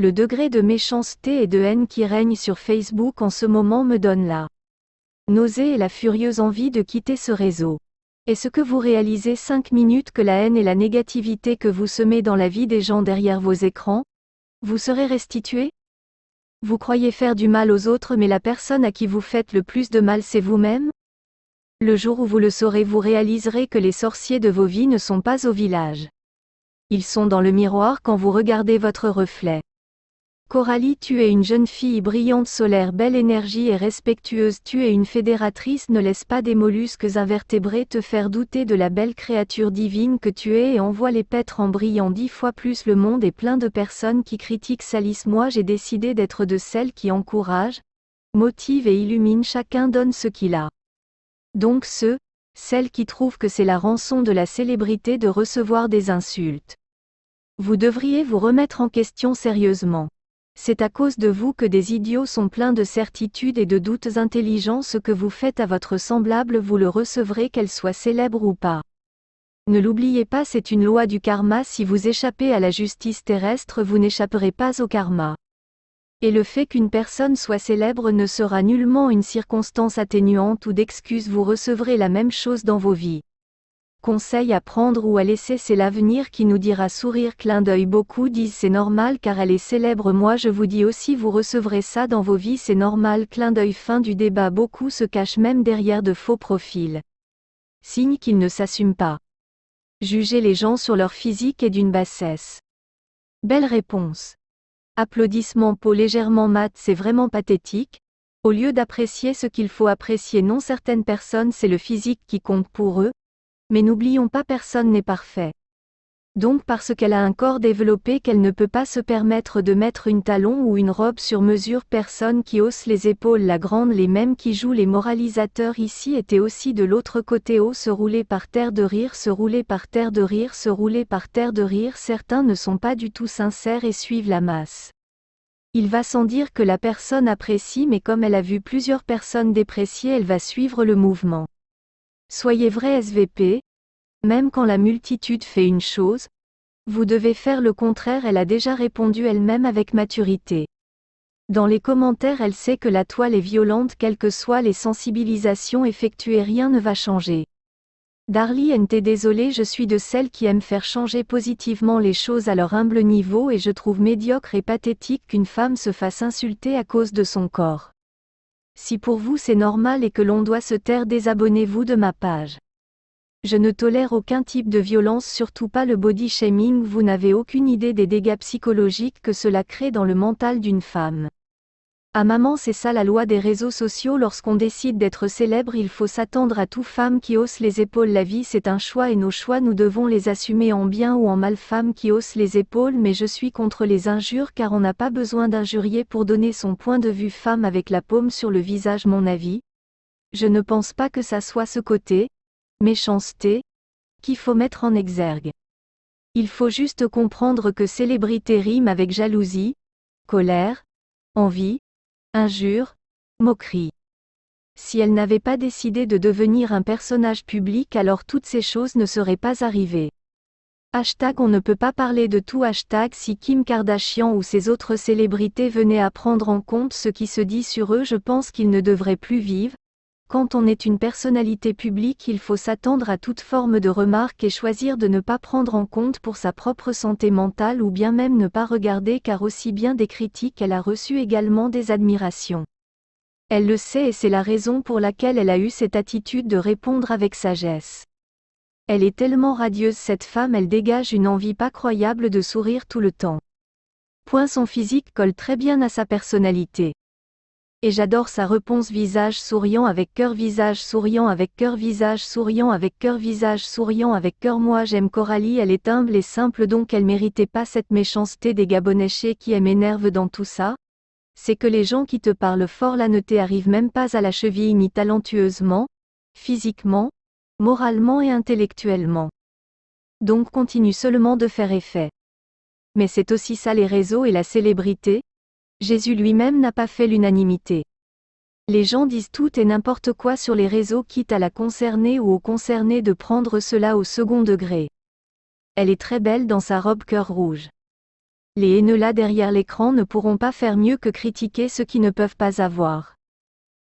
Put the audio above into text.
Le degré de méchanceté et de haine qui règne sur Facebook en ce moment me donne la nausée et la furieuse envie de quitter ce réseau. Est-ce que vous réalisez 5 minutes que la haine et la négativité que vous semez dans la vie des gens derrière vos écrans? Vous serez restitué? Vous croyez faire du mal aux autres mais la personne à qui vous faites le plus de mal c'est vous-même? Le jour où vous le saurez vous réaliserez que les sorciers de vos vies ne sont pas au village. Ils sont dans le miroir quand vous regardez votre reflet. Coralie tu es une jeune fille brillante solaire belle énergie et respectueuse tu es une fédératrice ne laisse pas des mollusques invertébrés te faire douter de la belle créature divine que tu es et envoie les pêtres en brillant dix fois plus le monde est plein de personnes qui critiquent salissent moi j'ai décidé d'être de celles qui encouragent, motivent et illuminent chacun donne ce qu'il a. Donc ceux, celles qui trouvent que c'est la rançon de la célébrité de recevoir des insultes. Vous devriez vous remettre en question sérieusement. C'est à cause de vous que des idiots sont pleins de certitudes et de doutes intelligents. Ce que vous faites à votre semblable vous le recevrez qu'elle soit célèbre ou pas. Ne l'oubliez pas c'est une loi du karma si vous échappez à la justice terrestre vous n'échapperez pas au karma. Et le fait qu'une personne soit célèbre ne sera nullement une circonstance atténuante ou d'excuse vous recevrez la même chose dans vos vies conseil à prendre ou à laisser c'est l'avenir qui nous dira sourire clin d'œil beaucoup disent c'est normal car elle est célèbre moi je vous dis aussi vous recevrez ça dans vos vies c'est normal clin d'œil fin du débat beaucoup se cachent même derrière de faux profils. Signe qu'ils ne s'assument pas. Juger les gens sur leur physique est d'une bassesse. Belle réponse. Applaudissements peau légèrement mat c'est vraiment pathétique. Au lieu d'apprécier ce qu'il faut apprécier non certaines personnes c'est le physique qui compte pour eux, mais n'oublions pas personne n'est parfait. Donc parce qu'elle a un corps développé qu'elle ne peut pas se permettre de mettre une talon ou une robe sur mesure personne qui hausse les épaules la grande les mêmes qui jouent les moralisateurs ici étaient aussi de l'autre côté haut se rouler par terre de rire se rouler par terre de rire se rouler par terre de rire certains ne sont pas du tout sincères et suivent la masse. Il va sans dire que la personne apprécie mais comme elle a vu plusieurs personnes déprécier elle va suivre le mouvement. Soyez vrai SVP, même quand la multitude fait une chose, vous devez faire le contraire elle a déjà répondu elle-même avec maturité. Dans les commentaires elle sait que la toile est violente quelles que soient les sensibilisations effectuées rien ne va changer. Darly NT désolé je suis de celles qui aiment faire changer positivement les choses à leur humble niveau et je trouve médiocre et pathétique qu'une femme se fasse insulter à cause de son corps. Si pour vous c'est normal et que l'on doit se taire désabonnez-vous de ma page. Je ne tolère aucun type de violence surtout pas le body shaming vous n'avez aucune idée des dégâts psychologiques que cela crée dans le mental d'une femme. À maman c'est ça la loi des réseaux sociaux. Lorsqu'on décide d'être célèbre il faut s'attendre à tout femme qui hausse les épaules. La vie c'est un choix et nos choix nous devons les assumer en bien ou en mal. Femme qui hausse les épaules mais je suis contre les injures car on n'a pas besoin d'injurier pour donner son point de vue. Femme avec la paume sur le visage mon avis. Je ne pense pas que ça soit ce côté, méchanceté, qu'il faut mettre en exergue. Il faut juste comprendre que célébrité rime avec jalousie, colère, envie, injure, moquerie. Si elle n'avait pas décidé de devenir un personnage public alors toutes ces choses ne seraient pas arrivées. Hashtag on ne peut pas parler de tout hashtag si Kim Kardashian ou ses autres célébrités venaient à prendre en compte ce qui se dit sur eux je pense qu'ils ne devraient plus vivre. Quand on est une personnalité publique il faut s'attendre à toute forme de remarques et choisir de ne pas prendre en compte pour sa propre santé mentale ou bien même ne pas regarder car aussi bien des critiques elle a reçu également des admirations. Elle le sait et c'est la raison pour laquelle elle a eu cette attitude de répondre avec sagesse. Elle est tellement radieuse cette femme elle dégage une envie pas croyable de sourire tout le temps. Point son physique colle très bien à sa personnalité. Et j'adore sa réponse visage souriant avec cœur visage souriant avec cœur visage souriant avec cœur visage souriant avec cœur moi j'aime Coralie elle est humble et simple donc elle méritait pas cette méchanceté des gabonachés qui m'énerve dans tout ça. C'est que les gens qui te parlent fort là ne arrivent même pas à la cheville ni talentueusement, physiquement, moralement et intellectuellement. Donc continue seulement de faire effet. Mais c'est aussi ça les réseaux et la célébrité, Jésus lui-même n'a pas fait l'unanimité. Les gens disent tout et n'importe quoi sur les réseaux quitte à la concerner ou au concerné de prendre cela au second degré. Elle est très belle dans sa robe cœur rouge. Les haineux là derrière l'écran ne pourront pas faire mieux que critiquer ceux qui ne peuvent pas avoir.